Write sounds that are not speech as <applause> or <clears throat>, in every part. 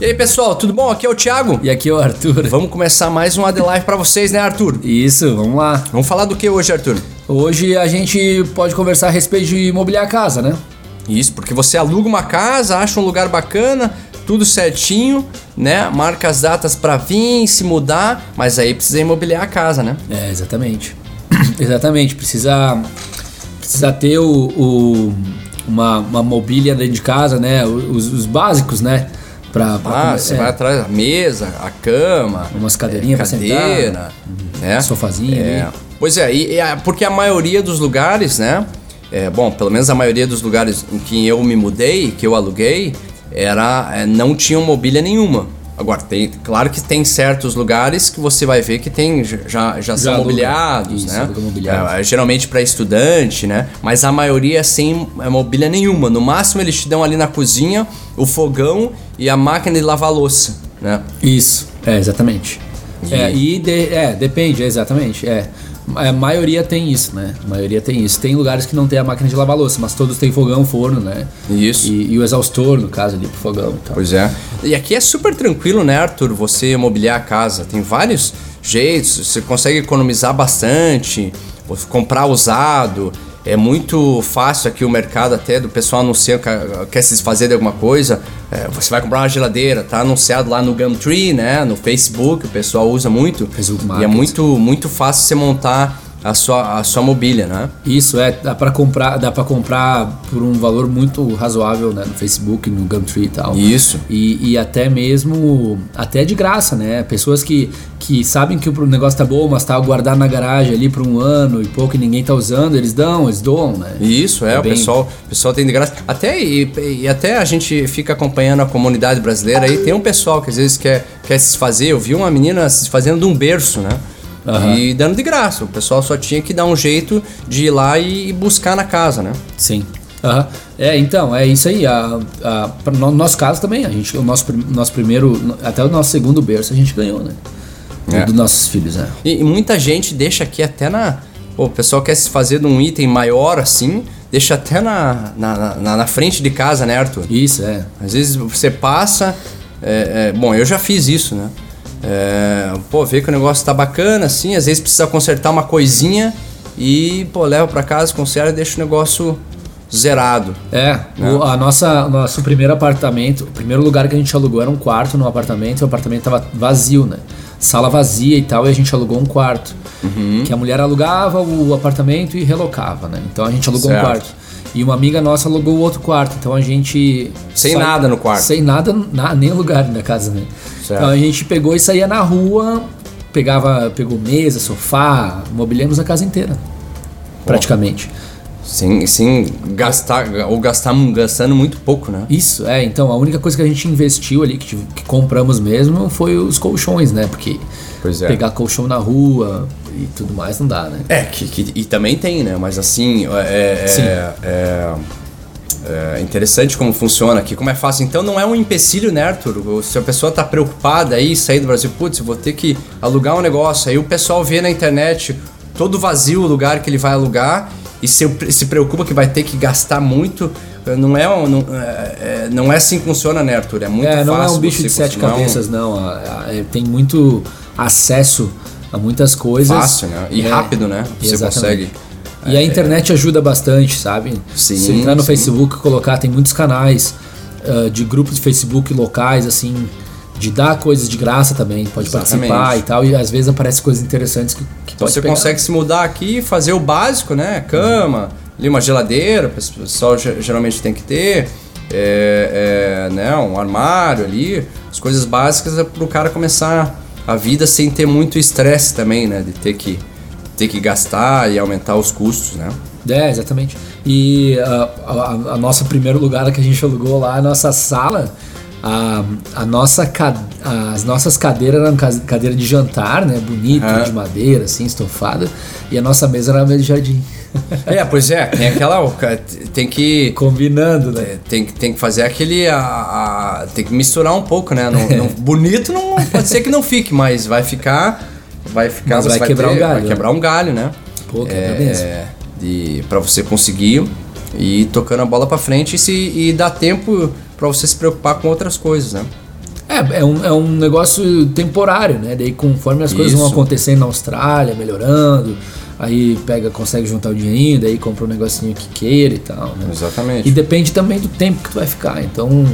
E aí, pessoal, tudo bom? Aqui é o Thiago. E aqui é o Arthur. Vamos começar mais um AD para vocês, né, Arthur? Isso, vamos lá. Vamos falar do que hoje, Arthur? Hoje a gente pode conversar a respeito de imobiliar a casa, né? Isso, porque você aluga uma casa, acha um lugar bacana, tudo certinho, né? Marca as datas para vir, se mudar, mas aí precisa imobiliar a casa, né? É, exatamente. <clears throat> exatamente, precisa precisa ter o, o uma, uma mobília dentro de casa, né? Os, os básicos, né? Pra, pra ah, você é. vai atrás da mesa, a cama, umas cadeirinhas é, cadeira, né? Sofazinho. É. Pois é, e, e, porque a maioria dos lugares, né? É, bom, pelo menos a maioria dos lugares em que eu me mudei, que eu aluguei, era é, não tinham mobília nenhuma. Agora, tem, claro que tem certos lugares que você vai ver que tem, já, já, já são mobiliados, Isso, né? É, geralmente para estudante, né? Mas a maioria é sem mobília nenhuma. No máximo eles te dão ali na cozinha o fogão e a máquina de lavar louça, né? Isso, é, exatamente. E, é, e de, é, depende, exatamente. É. A maioria tem isso, né? A maioria tem isso. Tem lugares que não tem a máquina de lavar louça, mas todos têm fogão, forno, né? Isso. E, e o exaustor, no caso, ali pro fogão e tal. Pois é. E aqui é super tranquilo, né, Arthur? Você mobiliar a casa. Tem vários jeitos, você consegue economizar bastante, comprar usado. É muito fácil aqui o mercado até do pessoal anunciar que quer se desfazer de alguma coisa. É, você vai comprar uma geladeira, tá anunciado lá no Gumtree, né? No Facebook, o pessoal usa muito. Facebook e é muito, muito fácil você montar a sua, a sua mobília, né? Isso é, dá para comprar, dá para comprar por um valor muito razoável, né, no Facebook, no Gumtree e tal. Isso. E, e até mesmo até de graça, né? Pessoas que, que sabem que o negócio tá bom, mas tá guardado na garagem ali por um ano e pouco e ninguém tá usando, eles dão, eles doam, né? Isso, é, é o bem... pessoal, o pessoal tem de graça. Até e, e, até a gente fica acompanhando a comunidade brasileira aí, tem um pessoal que às vezes quer quer se fazer. Eu vi uma menina se fazendo de um berço, né? Uhum. E dando de graça. O pessoal só tinha que dar um jeito de ir lá e buscar na casa, né? Sim. Uhum. É, então, é isso aí. A, a, no nosso caso também, a gente, o nosso, nosso primeiro, até o nosso segundo berço a gente ganhou, né? É. Dos nossos filhos, né? E, e, muita gente deixa aqui até na. Pô, o pessoal quer se fazer de um item maior assim, deixa até na, na, na, na frente de casa, né, Arthur? Isso, é. Às vezes você passa. É, é, bom, eu já fiz isso, né? É, pô, vê que o negócio tá bacana, assim, às vezes precisa consertar uma coisinha e, pô, leva para casa, conserta e deixa o negócio zerado. É, né? o, a nossa nosso primeiro apartamento, o primeiro lugar que a gente alugou era um quarto no apartamento, e o apartamento tava vazio, né? Sala vazia e tal, e a gente alugou um quarto. Uhum. Que a mulher alugava o apartamento e relocava, né? Então a gente alugou certo. um quarto. E uma amiga nossa alugou o outro quarto, então a gente. Sem nada no quarto. Sem nada, na, nem lugar na casa, né? Certo. Então a gente pegou e saía na rua, pegava, pegou mesa, sofá, mobiliamos a casa inteira. Pô. Praticamente. Sim, sim, gastar, ou gastar, gastando muito pouco, né? Isso, é. Então, a única coisa que a gente investiu ali, que, que compramos mesmo, foi os colchões, né? Porque é. pegar colchão na rua e tudo mais não dá, né? É, que, que e também tem, né? Mas assim, é, é, sim. é, é interessante como funciona aqui, como é fácil. Então não é um empecilho, né, Arthur? Se a pessoa tá preocupada aí, sair do Brasil, putz, vou ter que alugar um negócio. Aí o pessoal vê na internet todo vazio o lugar que ele vai alugar e se, se preocupa que vai ter que gastar muito, não é, não, é, é, não é assim que funciona, né, Arthur? É muito é, não fácil. Não é um bicho de sete cabeças, não. É, tem muito acesso a muitas coisas. Fácil, né? E é, rápido, né? Você exatamente. consegue. E a internet ajuda bastante, sabe? Sim. Se entrar no sim. Facebook e colocar, tem muitos canais uh, de grupos de Facebook locais, assim, de dar coisas de graça também, pode Exatamente. participar e tal, e às vezes aparecem coisas interessantes que, que então Você pegar. consegue se mudar aqui e fazer o básico, né? Cama, ali uma geladeira, o pessoal geralmente tem que ter, é, é, né? um armário ali, as coisas básicas é para o cara começar a vida sem ter muito estresse também, né? De ter que, ter que gastar e aumentar os custos, né? É, exatamente. E uh, a, a, a nosso primeiro lugar que a gente alugou lá, a nossa sala, a, a nossa, as nossas cadeiras eram cadeira de jantar, né? Bonita, uhum. de madeira, assim, estofada. E a nossa mesa era uma mesa de jardim. <laughs> É, pois é, tem aquela. Tem que. Combinando, né? Tem, tem que fazer aquele. A, a, tem que misturar um pouco, né? Não, não, <laughs> bonito não pode ser que não fique, mas vai ficar. Vai ficar. Mas vai, vai quebrar ter, um galho. Vai né? quebrar um galho, né? Pô, quebra é, mesmo. De, pra você conseguir ir tocando a bola para frente e, se, e dar tempo para você se preocupar com outras coisas, né? É, é um, é um negócio temporário, né? Daí conforme as coisas vão Isso. acontecendo na Austrália, melhorando, aí pega, consegue juntar o dinheirinho, daí compra um negocinho que queira e tal, né? Exatamente. E depende também do tempo que tu vai ficar, então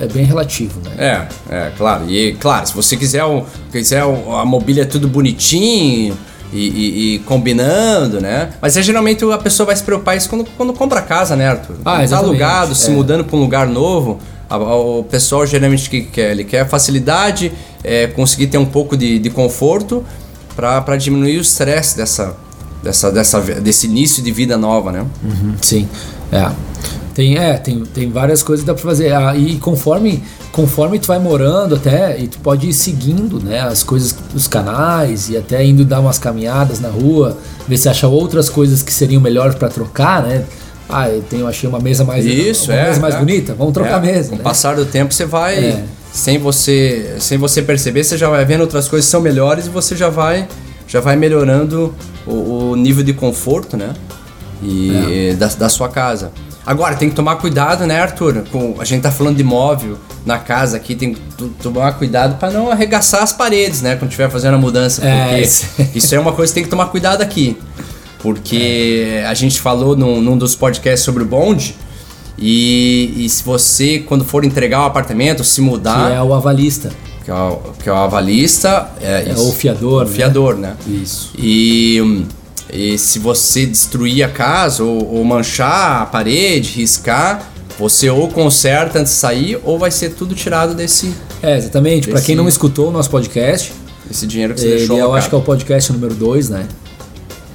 é, é bem relativo, né? É, é, claro. E claro, se você quiser, o, quiser a mobília tudo bonitinho e, e- e combinando, né? Mas é geralmente a pessoa vai se preocupar isso quando, quando compra casa, né, Arthur? Ah, Quando tá alugado, se é. mudando para um lugar novo, a- a- o pessoal geralmente que quer, ele quer facilidade, é, conseguir ter um pouco de, de conforto para diminuir o estresse dessa, dessa, dessa, desse início de vida nova, né? Uhum, sim, é. Tem, é, tem, tem várias coisas que dá pra fazer. Ah, e conforme, conforme tu vai morando até, e tu pode ir seguindo, né, as coisas, os canais, e até indo dar umas caminhadas na rua, ver se acha outras coisas que seriam melhores pra trocar, né? Ah, eu tenho, achei uma mesa mais, Isso, uma é. mesa mais é. bonita, vamos trocar É, a mesa, Com o né? passar do tempo, você vai. É. Sem você, sem você perceber, você já vai vendo outras coisas que são melhores e você já vai, já vai melhorando o, o nível de conforto, né? E É. da, da sua casa. Agora, tem que tomar cuidado, né, Arthur? Com, a gente tá falando de móvel na casa aqui, tem que to- tomar cuidado para não arregaçar as paredes, né? Quando estiver fazendo a mudança. É, isso. <laughs> isso é uma coisa que tem que tomar cuidado aqui. Porque a gente falou num, num dos podcasts sobre o bonde. E, e se você, quando for entregar o apartamento, se Que mudar, é o avalista, que é o, que é o avalista, é, é isso. o fiador, O fiador, né? Isso. E, hum, e se você destruir a casa ou, ou manchar a parede, riscar, você ou conserta antes de sair ou vai ser tudo tirado desse, É, exatamente. Pra Esse- quem não escutou o nosso podcast, desse dinheiro que você ele, deixou eu acho que é o podcast número 2, né?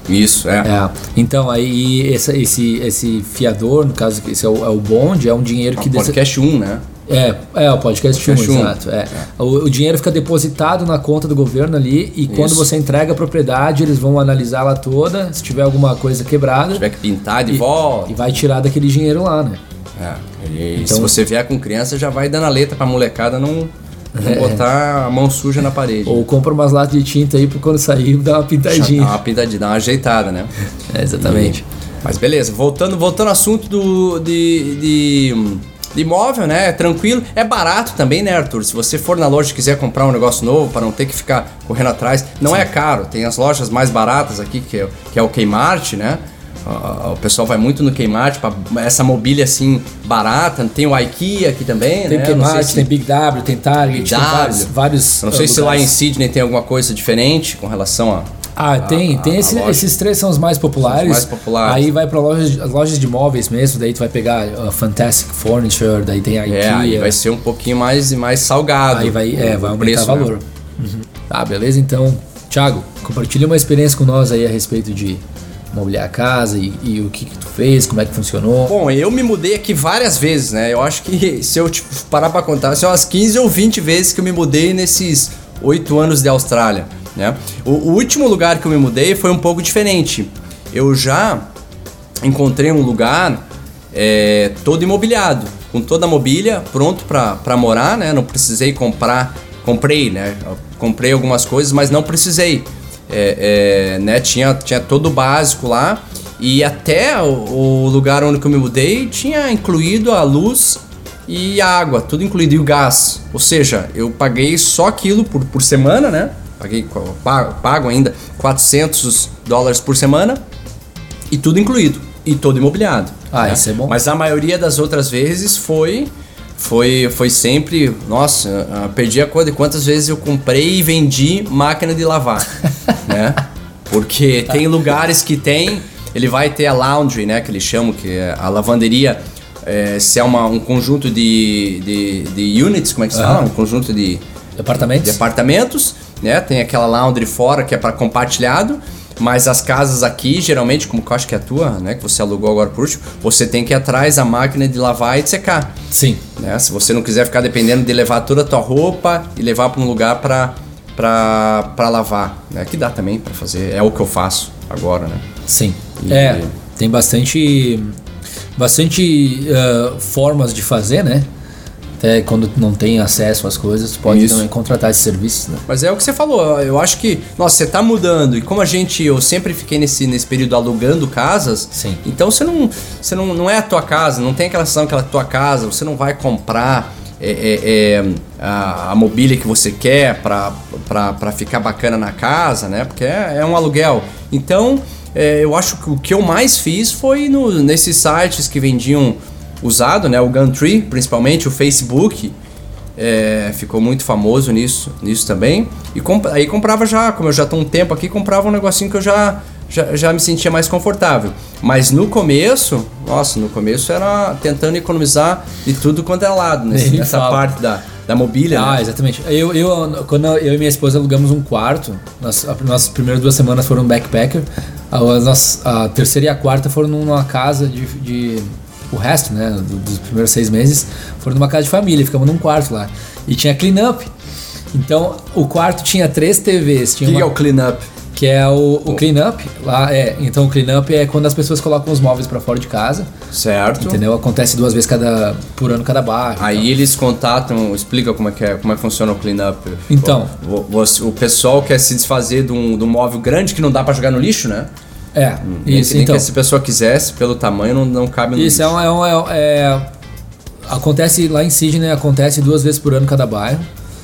Isso, é. É. Então, aí esse, esse, esse fiador, no caso, esse é o, é o bonde, é um dinheiro que... O desse- podcast 1, né? É, é, o podcast 1, Podcast um. exato. É. O, o dinheiro fica depositado na conta do governo ali e quando Isso. você entrega a propriedade, eles vão analisar ela toda, se tiver alguma coisa quebrada, Se tiver que pintar de e, volta. e vai tirar daquele dinheiro lá, né? É, e Então- se você vier com criança, já vai dando a letra pra molecada não, não É. botar a mão suja na parede. Ou compra umas latas de tinta aí pra quando sair dar uma pintadinha. dá uma pintadinha, dá uma ajeitada, né? <laughs> É, exatamente. Mas beleza, voltando, voltando ao assunto do, de, de imóvel, né? É tranquilo. É barato também, né, Arthur? Se você for na loja e quiser comprar um negócio novo para não ter que ficar correndo atrás, não é caro. Tem as lojas mais baratas aqui, que é, que é o Kmart, né? Ah, O pessoal vai muito no Kmart para essa mobília assim barata. Tem o IKEA aqui também, Tem né? Kmart, se- tem Big W, tem Target, Big tem W. vários, vários não sei uh, se lá em lugares. Sydney tem alguma coisa diferente com relação a. Ah, tem, a- tem a esse- esses três são os mais populares. Os mais populares. Aí vai pra lojas, as lojas de móveis mesmo, daí tu vai pegar uh, Fantastic Furniture, daí tem a IKEA. É, aí vai ser um pouquinho mais, mais salgado. Aí vai, é, vai aumentar preço, o né? valor. Uhum. Tá, beleza? Então, Thiago, compartilha uma experiência com nós aí a respeito de mobiliar a casa e, e o que, que tu fez, como é que funcionou. Bom, eu me mudei aqui várias vezes, né? Eu acho que <laughs> se eu tipo, parar pra contar, são umas 15 ou 20 vezes que eu me mudei nesses 8 anos de Austrália, né? O, o último lugar que eu me mudei foi um pouco diferente. Eu já encontrei um lugar é, todo imobiliado, com toda a mobília, pronto pra morar, né? Não precisei comprar, comprei, né? Eu comprei algumas coisas, mas não precisei. É, é, né? tinha, tinha todo o básico lá e até o, o lugar onde eu me mudei tinha incluído a luz e a água, tudo incluído, e o gás. Ou seja, eu paguei só aquilo por, por semana, né? Paguei, pago, ainda 400 dólares por semana e tudo incluído e todo imobiliado. Ah, né? isso é bom. Mas a maioria das outras vezes foi foi foi sempre, nossa, perdi a conta de quantas vezes eu comprei e vendi máquina de lavar, <laughs> né? Porque tem lugares que tem, ele vai ter a laundry, né, que eles chamam que é a lavanderia é, se é uma, um conjunto de, de, de units, como é que se fala? Um conjunto de Departamentos? de apartamentos, né? Tem aquela laundry fora que é para compartilhado, mas as casas aqui, geralmente, como que eu acho que é a tua, né? Que você alugou agora por último, você tem que ir atrás da máquina de lavar e de secar. Sim. Né? Se você não quiser ficar dependendo de levar toda a tua roupa e levar para um lugar para para lavar, né? Que dá também para fazer, é o que eu faço agora, né? Sim. E- É, tem bastante bastante uh, formas de fazer, né? Até quando tu não tem acesso às coisas, tu pode Isso. também contratar esses serviços, né? Mas é o que você falou, eu acho que, nossa, você tá mudando e como a gente, eu sempre fiquei nesse, nesse período alugando casas, Sim. então você não, você não, não é a tua casa, não tem aquela sensação que é a tua casa, você não vai comprar é, é, é, a, a, mobília que você quer para ficar bacana na casa, né? Porque é, é um aluguel. Então, é, eu acho que o que eu mais fiz foi no, nesses sites que vendiam usado, né? O Gumtree, principalmente, o Facebook. É, ficou muito famoso nisso, nisso também. E comp aí comprava já, como eu já estou um tempo aqui, comprava um negocinho que eu já, já, já me sentia mais confortável. Mas no começo, nossa, no começo era tentando economizar de tudo quanto é lado, <laughs> nesse, nessa fala. parte da, da mobília. Ah, né? exatamente. Eu, eu, quando eu e minha esposa alugamos um quarto, nas, as nossas primeiras duas semanas foram um backpacker, a, a, a terceira e a quarta foram numa casa de, de o resto, né, dos primeiros seis meses, foram numa casa de família, ficamos num quarto lá. E tinha clean-up. Então, o quarto tinha três TVs. O que, uma... é o clean-up? Que é o, o clean-up. Lá é, então, o clean-up é quando as pessoas colocam os móveis para fora de casa. Certo. Entendeu? Acontece duas vezes cada, por ano cada bairro. Aí então. eles contatam, explica como é que, é, como é que funciona o clean-up. Então. O, o, o, pessoal quer se desfazer de um, de um móvel grande que não dá para jogar no lixo, né? É, hum, isso. Nem então, que se a pessoa quisesse, pelo tamanho, não, não cabe no Isso, é, um, é, um, é, é, Acontece lá em Sydney, acontece duas vezes por ano cada bairro.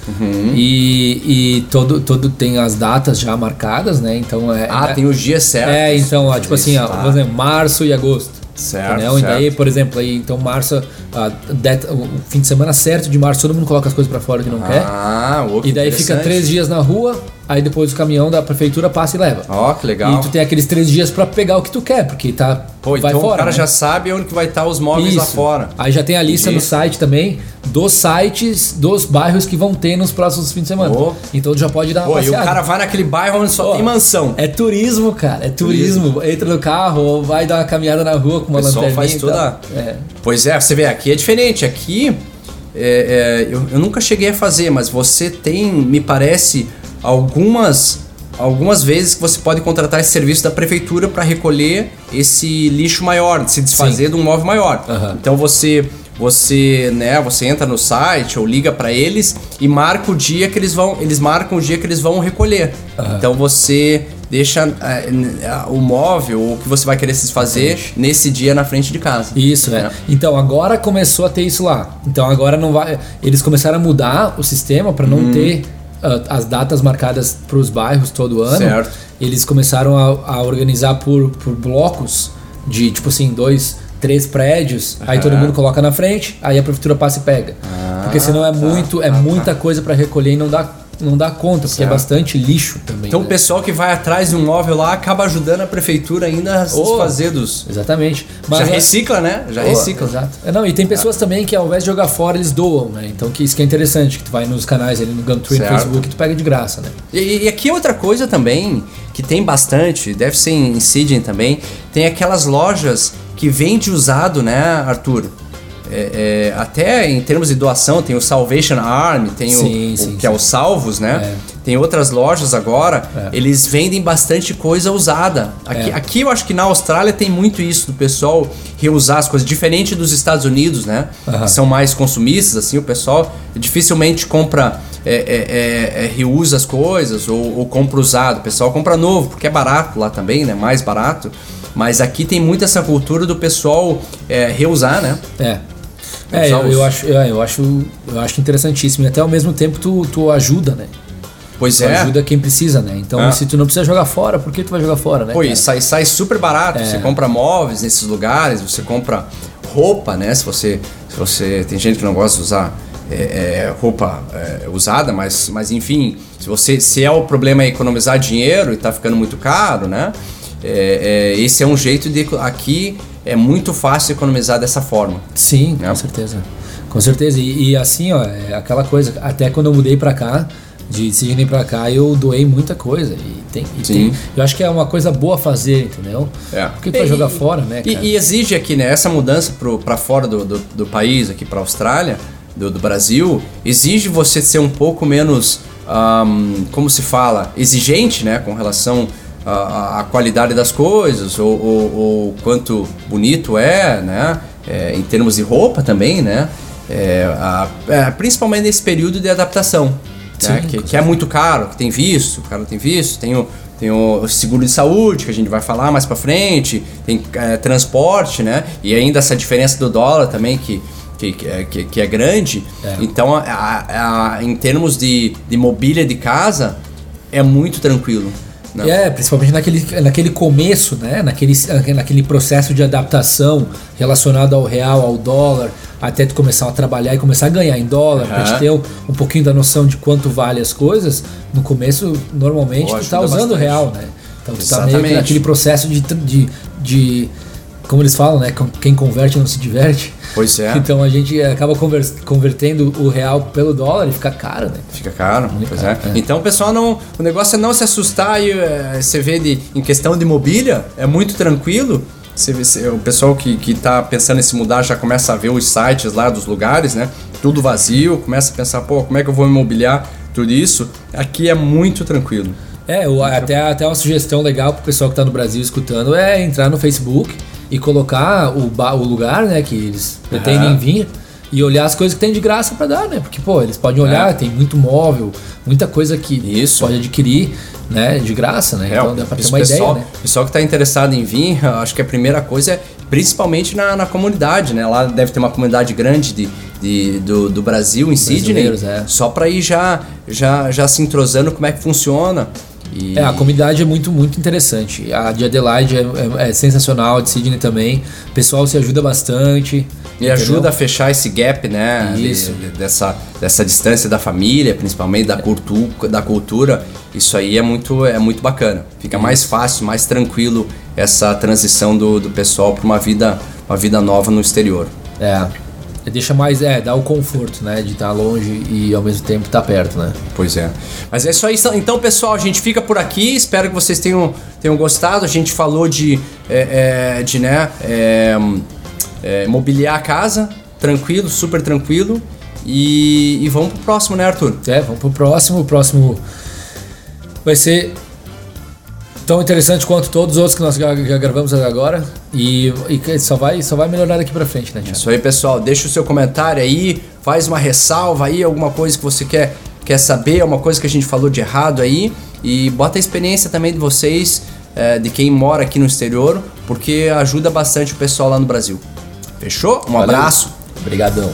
Uhum. E, e todo, todo tem as datas já marcadas, né? Então é. Ah, é, tem os dias certos. É, então, ó, tipo assim, ó, por exemplo, março e agosto. Certo, entendeu? certo. E daí, por exemplo, aí, então março, uh, o fim de semana certo de março, todo mundo coloca as coisas para fora que não ah, quer. Ah, E daí fica três dias na rua, aí depois o caminhão da prefeitura passa e leva. Ó, oh, que legal. E tu tem aqueles três dias para pegar o que tu quer, porque tá. Pô, vai então fora, o cara né? já sabe onde que vai estar os móveis Isso. lá fora. Aí já tem a lista no site também dos sites dos bairros que vão ter nos próximos fins de semana. Oh. Então tu já pode dar uma Pô. E o cara vai naquele bairro onde só oh, tem mansão. É turismo, cara. É turismo. turismo. Entra no carro ou vai dar uma caminhada na rua com uma lanterna. faz toda. É. Pois é, você vê, aqui é diferente. Aqui é, é, eu, eu nunca cheguei a fazer, mas você tem, me parece, algumas algumas vezes que você pode contratar esse serviço da prefeitura para recolher esse lixo maior, se desfazer Sim. de um móvel maior. Uhum. Então você você, né, você entra no site ou liga para eles e marca o dia que eles vão, eles marcam o dia que eles vão recolher. Uhum. Então você deixa uh, o móvel, o que você vai querer se fazer nesse dia na frente de casa. Isso, né? Então agora começou a ter isso lá. Então agora não vai, eles começaram a mudar o sistema para não hum. ter as datas marcadas para os bairros todo ano. Certo. Eles começaram a, a organizar por, por blocos de tipo assim dois três prédios, uhum. aí todo mundo coloca na frente, aí a prefeitura passa e pega. Ah, porque senão é tá, muito, é tá, muita tá. coisa para recolher e não dá não dá conta, porque é é bastante lixo também. Então né? o pessoal que vai atrás de um móvel lá acaba ajudando a prefeitura ainda a se oh, desfazer dos. Exatamente. Mas Já recicla, né? Já oh, recicla. Exato. É, não, e tem pessoas ah. também que ao invés de jogar fora, eles doam, né? Então que isso que é interessante, que tu vai nos canais ali no Gumtree no Facebook tu pega de graça, né? E, e aqui outra coisa também, que tem bastante, deve ser em Sydney também, tem aquelas lojas que vende usado, né, Arthur? É, é, até em termos de doação, tem o Salvation Army, tem sim, o, sim, o, que sim. é o Salvos, né? É. Tem outras lojas agora, é. eles vendem bastante coisa usada. Aqui, é. aqui eu acho que na Austrália tem muito isso do pessoal reusar as coisas, diferente dos Estados Unidos, né? Que são mais consumistas, assim, o pessoal dificilmente compra, é, reusa as coisas ou, ou compra usado. O pessoal compra novo, porque é barato lá também, né? Mais barato. Mas aqui tem muito essa cultura do pessoal é, reusar, né? É. É, eu, eu, acho, eu, eu, acho, eu acho interessantíssimo. E até ao mesmo tempo tu, tu ajuda, né? Pois tu é. ajuda quem precisa, né? Então, é. se tu não precisa jogar fora, por que tu vai jogar fora, né? Pô, e sai, sai super barato. É. Você compra móveis nesses lugares, você compra roupa, né? Se você, se você. Tem gente que não gosta de usar é, é, roupa é, usada, mas, mas enfim, se você se é o problema é economizar dinheiro e tá ficando muito caro, né? É, é, esse é um jeito de aqui é muito fácil economizar dessa forma. Sim, né? com certeza, com certeza. E, e, assim, ó, é aquela coisa. Até quando eu mudei para cá, de Sydney para cá, eu doei muita coisa e tem, e tem, eu acho que é uma coisa boa fazer, entendeu? É. Porque para jogar fora, né? E, e, exige aqui, né? Essa mudança para fora do, do, do, país, aqui para Austrália, do, do Brasil, exige você ser um pouco menos, um, como se fala, exigente, né? Com relação a, a qualidade das coisas, ou, o quanto bonito é, né? É, em termos de roupa também, né? É, a, é, principalmente nesse período de adaptação, Sim, né? que, que, é muito caro, que tem visto, o cara tem visto, tem o, tem o seguro de saúde, que a gente vai falar mais para frente, tem é, transporte, né? E ainda essa diferença do dólar também, que, que, que, é, que, é grande. É. Então, a, a, em termos de, de mobília de casa, é muito tranquilo. Não. É, principalmente naquele, naquele começo, né? Naquele, naquele processo de adaptação relacionado ao real, ao dólar, até tu começar a trabalhar e começar a ganhar em dólar, uhum. pra te ter um, um, pouquinho da noção de quanto vale as coisas, no começo, normalmente, Pô, tu tá usando o real, né? Então tu Exatamente. tá meio que naquele processo de, de, de como eles falam, né? Quem converte não se diverte. Pois é. <laughs> Então a gente acaba convertendo o real pelo dólar e fica caro, né? Fica caro, Muito pois caro, é. é. Então, pessoal, não, o negócio é não se assustar e é, você vê de, em questão de mobília, é muito tranquilo. Você vê, o pessoal que, que tá pensando em se mudar já começa a ver os sites lá dos lugares, né? Tudo vazio, começa a pensar, pô, como é que eu vou imobiliar tudo isso? Aqui é muito tranquilo. É, até, até uma sugestão legal pro pessoal que tá no Brasil escutando é entrar no Facebook e colocar o, o lugar, né, que eles pretendem uhum. vir e olhar as coisas que tem de graça para dar, né? Porque, pô, eles podem olhar, é. tem muito móvel, muita coisa que Isso. pode adquirir, né, de graça, né? É, então dá pra ter uma pessoal, ideia, né? pessoal que está interessado em vir, acho que a primeira coisa é principalmente na, na comunidade, né? Lá deve ter uma comunidade grande de, de do, do Brasil em Sydney, é. só para ir já, já, já se entrosando como é que funciona. E... É, a comunidade é muito, muito interessante. A de Adelaide é, é, é sensacional, a de Sydney também. O pessoal se ajuda bastante. E entendeu? ajuda a fechar esse gap, né? Isso. De, dessa, dessa distância da família, principalmente da, cultu da cultura. Isso aí é muito, é muito bacana. Fica Isso. mais fácil, mais tranquilo essa transição do, do pessoal para uma vida, uma vida nova no exterior. É. Deixa mais, é, dá o conforto, né? De estar tá longe e ao mesmo tempo estar tá perto, né? Pois é. Mas é isso aí. Então, pessoal, a gente fica por aqui. Espero que vocês tenham, tenham gostado. A gente falou de, é, é, de né, é, é, mobiliar a casa. Tranquilo, super tranquilo. E, e vamos pro próximo, né, Arthur? É, vamos pro próximo. O próximo vai ser tão interessante quanto todos os outros que nós já gravamos agora. E, e, só, vai, só vai melhorar daqui pra frente, né, Thiago? Isso aí, pessoal. Deixa o seu comentário aí, faz uma ressalva aí, alguma coisa que você quer, quer saber, alguma coisa que a gente falou de errado aí. E bota a experiência também de vocês, é, de quem mora aqui no exterior, porque ajuda bastante o pessoal lá no Brasil. Fechou? Um Valeu. abraço. Obrigadão.